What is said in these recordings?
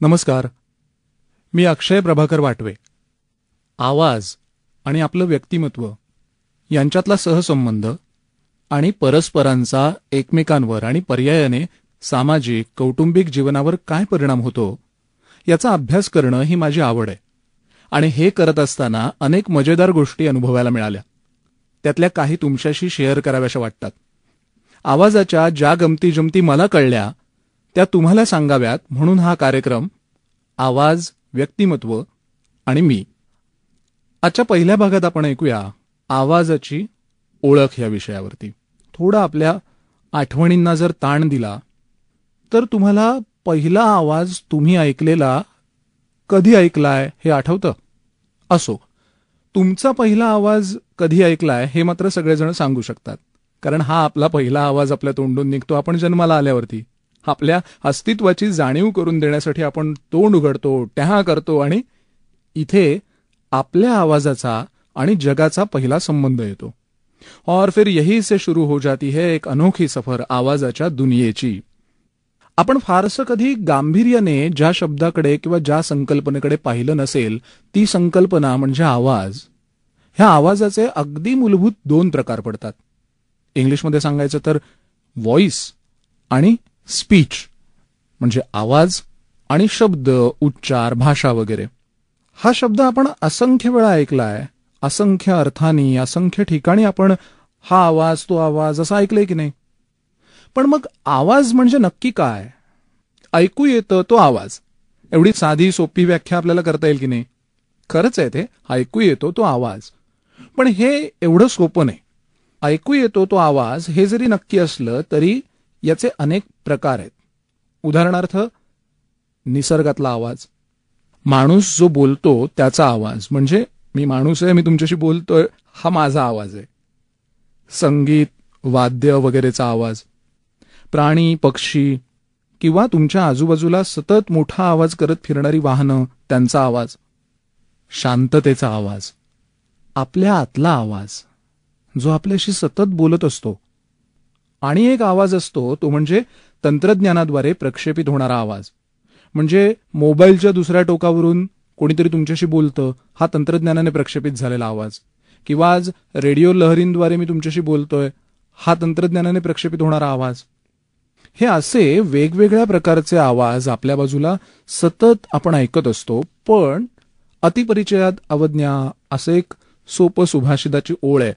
नमस्कार. मी अक्षय प्रभाकर वाटवे. आवाज आणि आपलं व्यक्तिमत्व यांच्यातला सहसंबंध आणि परस्परांचा एकमेकांवर आणि पर्यायाने सामाजिक कौटुंबिक जीवनावर काय परिणाम होतो याचा अभ्यास करणं ही माझी आवड आहे. आणि हे करत असताना अनेक मजेदार गोष्टी अनुभवायला मिळाल्या. त्यातल्या काही तुमच्याशी शेअर कराव्याशा वाटतात. आवाजाच्या ज्या गमती जमती मला कळल्या त्या तुम्हाला सांगाव्यात म्हणून हा कार्यक्रम आवाज व्यक्तिमत्व आणि मी. आजच्या पहिल्या भागात आपण ऐकूया आवाजाची ओळख या विषयावरती. थोडा आपल्या आठवणींना जर ताण दिला तर तुम्हाला पहिला आवाज तुम्ही ऐकलेला कधी ऐकलाय हे आठवतं? असो तुमचा पहिला आवाज कधी ऐकलाय हे मात्र सगळेजण सांगू शकतात. कारण हा आपला पहिला आवाज आपल्या तोंडून निघतो आपण जन्माला आल्यावरती. आपल्या अस्तित्वाची जाणीव करून देण्यासाठी आपण तोंड उघडतो टहा करतो आणि इथे आपल्या आवाजाचा आणि जगाचा पहिला संबंध येतो. और फिर यही से शुरू हो जाती है एक अनोखी सफर आवाजाच्या दुनियेची. आपण फारसं कधी गांभीर्याने ज्या शब्दाकडे किंवा ज्या संकल्पनेकडे पाहिलं नसेल ती संकल्पना म्हणजे आवाज. ह्या आवाजाचे अगदी मूलभूत दोन प्रकार पडतात. इंग्लिशमध्ये सांगायचं तर व्हॉइस आणि स्पीच म्हणजे आवाज आणि शब्द उच्चार भाषा वगैरे. हा शब्द आपण असंख्य वेळा ऐकलाय. असंख्य अर्थानी असंख्य ठिकाणी आपण हा आवाज तो आवाज असं ऐकलंय की नाही? पण मग आवाज म्हणजे नक्की काय? ऐकू येतं तो आवाज. एवढी साधी सोपी व्याख्या आपल्याला करता येईल की नाही? खरंच आहे ते. ऐकू येतो तो आवाज. पण हे एवढं सोपं नाही. ऐकू येतो तो आवाज हे जरी नक्की असलं तरी याचे अनेक प्रकार आहेत. उदाहरणार्थ निसर्गातला आवाज. माणूस जो बोलतो त्याचा आवाज. म्हणजे मी माणूस आहे मी तुमच्याशी बोलतोय हा माझा आवाज आहे. संगीत वाद्य वगैरेचा आवाज. प्राणी पक्षी किंवा तुमच्या आजूबाजूला सतत मोठा आवाज करत फिरणारी वाहनं त्यांचा आवाज. शांततेचा आवाज. आपल्या आतला आवाज जो आपल्याशी सतत बोलत असतो. आणि एक आवाज असतो तो म्हणजे तंत्रज्ञानाद्वारे प्रक्षेपित होणारा आवाज. म्हणजे मोबाईलच्या दुसऱ्या टोकावरून कोणीतरी तुमच्याशी बोलतं हा तंत्रज्ञानाने प्रक्षेपित झालेला आवाज. किंवा आज रेडिओ लहरींद्वारे मी तुमच्याशी बोलतोय हा तंत्रज्ञानाने प्रक्षेपित होणारा आवाज. हे असे वेगवेगळ्या प्रकारचे आवाज आपल्या बाजूला सतत आपण ऐकत असतो पण अतिपरिचयात अवज्ञा असं एक सोपं सुभाषिताची ओळ आहे.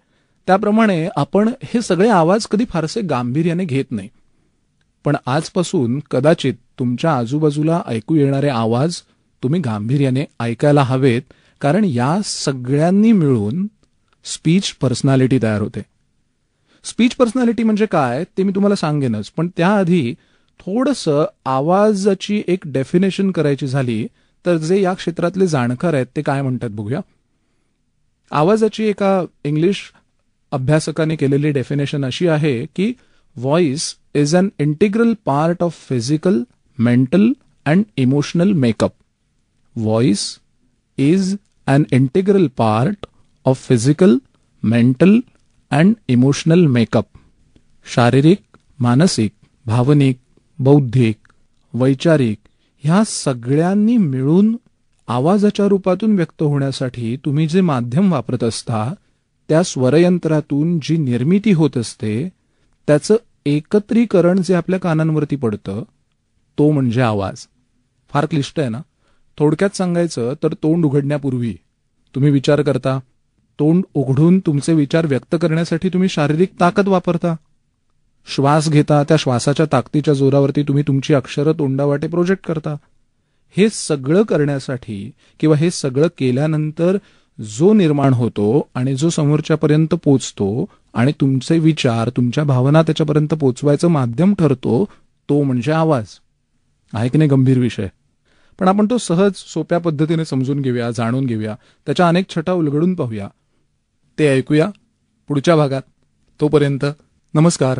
त्याप्रमाणे आपण हे सगळे आवाज कधी फारसे गांभीर्याने घेत नाही. पण आजपासून कदाचित तुमच्या आजूबाजूला ऐकू येणारे आवाज तुम्ही गांभीर्याने ऐकायला हवेत कारण या सगळ्यांनी मिळून स्पीच पर्सनॅलिटी तयार होते. स्पीच पर्सनॅलिटी म्हणजे काय ते मी तुम्हाला सांगेनच पण त्याआधी थोडंसं आवाजाची एक डेफिनेशन करायची झाली तर जे या क्षेत्रातले जाणकार आहेत ते काय म्हणतात बघूया. आवाजाची एका इंग्लिश अभ्यासकाने केलेली डेफिनेशन अशी आहे की voice is an integral part of physical mental and emotional makeup voice is an integral part of physical mental and emotional makeup शारीरिक मानसिक भावनिक बौद्धिक वैचारिक ह्या सगळ्यांनी मिळून आवाजाच्या रूपातून व्यक्त होण्यासाठी तुम्ही जे माध्यम वापरत असता त्या स्वरयंत्रातून जी निर्मिती होत असते त्याचं एकत्रीकरण जे आपल्या कानांवरती पडतं तो म्हणजे आवाज. फार क्लिष्ट आहे ना? थोडक्यात सांगायचं तर तोंड उघडण्यापूर्वी तुम्ही विचार करता. तोंड उघडून तुमचे विचार व्यक्त करण्यासाठी तुम्ही शारीरिक ताकद वापरता. श्वास घेता त्या श्वासाच्या ताकदीच्या जोरावरती तुम्ही तुमची अक्षरं तोंडावाटे प्रोजेक्ट करता. हे सगळं करण्यासाठी किंवा हे सगळं केल्यानंतर जो निर्माण होतो आणि जो समोरच्यापर्यंत पोचतो आणि तुमचे विचार तुमच्या भावना त्याच्यापर्यंत पोचवायचं माध्यम ठरतो तो म्हणजे आवाज. आहे की नाही गंभीर विषय. पण आपण तो सहज सोप्या पद्धतीने समजून घेऊया जाणून घेऊया. त्याच्या अनेक छटा उलगडून पाहूया. ते ऐकूया पुढच्या भागात. तोपर्यंत नमस्कार.